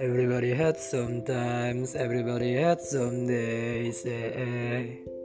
Everybody had some times. everybody had some days. eh, eh.